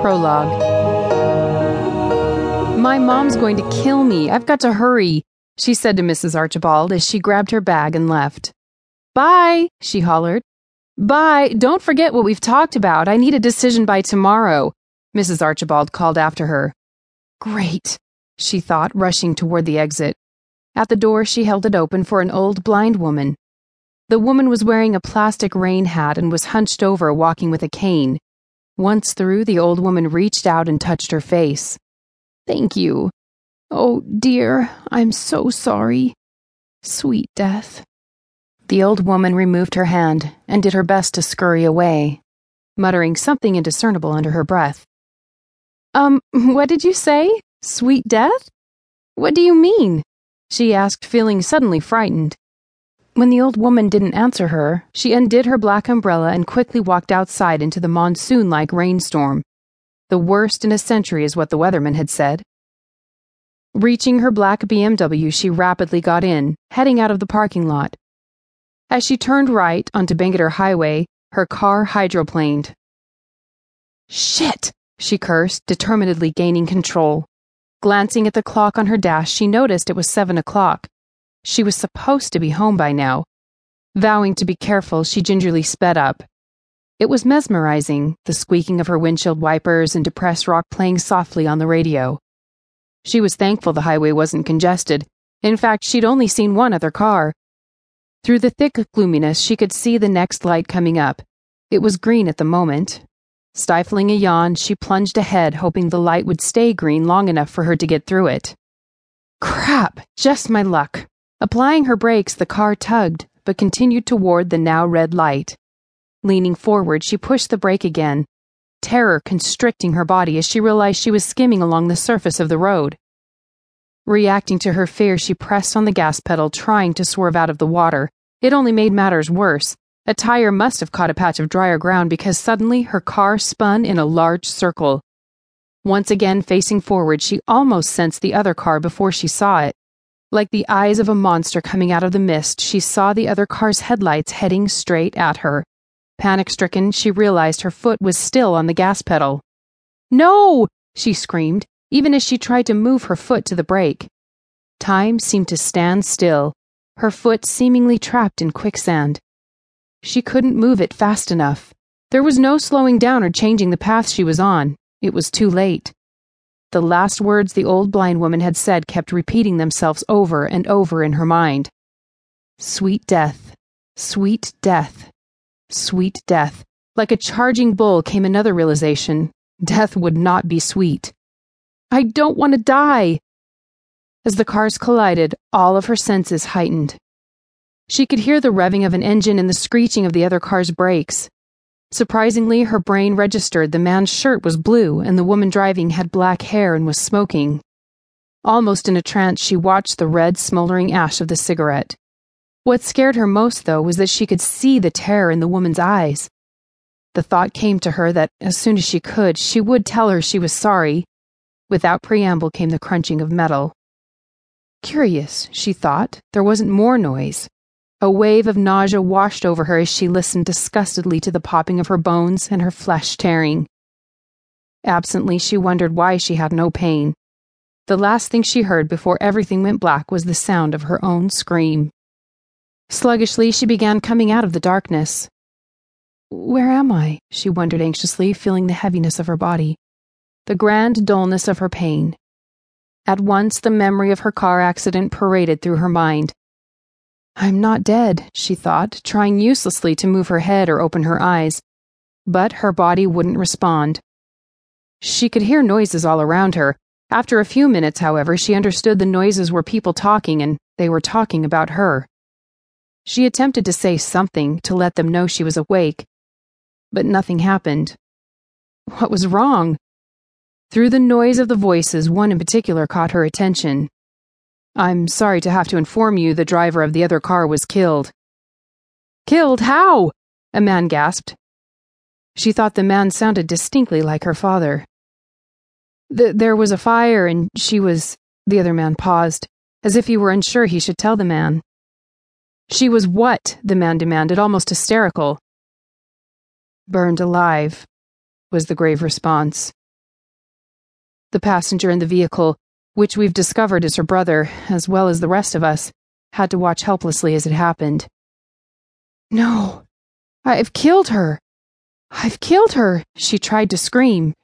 Prologue My mom's going to kill me. I've got to hurry, she said to Mrs. Archibald as she grabbed her bag and left. Bye, she hollered. Bye. Don't forget what we've talked about. I need a decision by tomorrow, Mrs. Archibald called after her. Great, she thought, rushing toward the exit. At the door, she held it open for an old blind woman. The woman was wearing a plastic rain hat and was hunched over, walking with a cane. Once through, the old woman reached out and touched her face. Thank you. Oh, dear, I'm so sorry. Sweet death. The old woman removed her hand and did her best to scurry away, muttering something indiscernible under her breath. Um, what did you say? Sweet death? What do you mean? She asked, feeling suddenly frightened. When the old woman didn't answer her, she undid her black umbrella and quickly walked outside into the monsoon like rainstorm. The worst in a century is what the weatherman had said. Reaching her black BMW, she rapidly got in, heading out of the parking lot. As she turned right onto Bangerter Highway, her car hydroplaned. Shit! she cursed, determinedly gaining control. Glancing at the clock on her dash, she noticed it was seven o'clock. She was supposed to be home by now. Vowing to be careful, she gingerly sped up. It was mesmerizing, the squeaking of her windshield wipers and depressed rock playing softly on the radio. She was thankful the highway wasn't congested. In fact, she'd only seen one other car, through the thick gloominess, she could see the next light coming up. It was green at the moment. Stifling a yawn, she plunged ahead, hoping the light would stay green long enough for her to get through it. Crap! Just my luck. Applying her brakes, the car tugged, but continued toward the now red light. Leaning forward, she pushed the brake again, terror constricting her body as she realized she was skimming along the surface of the road. Reacting to her fear, she pressed on the gas pedal, trying to swerve out of the water. It only made matters worse. A tire must have caught a patch of drier ground because suddenly her car spun in a large circle. Once again facing forward, she almost sensed the other car before she saw it. Like the eyes of a monster coming out of the mist, she saw the other car's headlights heading straight at her. Panic stricken, she realized her foot was still on the gas pedal. No! she screamed even as she tried to move her foot to the brake. Time seemed to stand still, her foot seemingly trapped in quicksand. She couldn't move it fast enough. There was no slowing down or changing the path she was on. It was too late. The last words the old blind woman had said kept repeating themselves over and over in her mind. Sweet death, sweet death, sweet death. Like a charging bull came another realization death would not be sweet. I don't want to die. As the cars collided, all of her senses heightened. She could hear the revving of an engine and the screeching of the other car's brakes. Surprisingly, her brain registered the man's shirt was blue and the woman driving had black hair and was smoking. Almost in a trance, she watched the red, smoldering ash of the cigarette. What scared her most, though, was that she could see the terror in the woman's eyes. The thought came to her that, as soon as she could, she would tell her she was sorry Without preamble came the crunching of metal. Curious, she thought, there wasn't more noise. A wave of nausea washed over her as she listened disgustedly to the popping of her bones and her flesh tearing. Absently, she wondered why she had no pain. The last thing she heard before everything went black was the sound of her own scream. Sluggishly, she began coming out of the darkness. Where am I? she wondered anxiously, feeling the heaviness of her body the grand dullness of her pain. At once, the memory of her car accident paraded through her mind. I'm not dead, she thought, trying uselessly to move her head or open her eyes. But her body wouldn't respond. She could hear noises all around her. After a few minutes, however, she understood the noises were people talking and they were talking about her. She attempted to say something to let them know she was awake, but nothing happened. What was wrong? Through the noise of the voices, one in particular caught her attention. I'm sorry to have to inform you the driver of the other car was killed. Killed? How? A man gasped. She thought the man sounded distinctly like her father. Th- there was a fire and she was. The other man paused, as if he were unsure he should tell the man. She was what? the man demanded, almost hysterical. Burned alive, was the grave response. The passenger in the vehicle, which we've discovered is her brother, as well as the rest of us, had to watch helplessly as it happened. No, I've killed her. I've killed her, she tried to scream.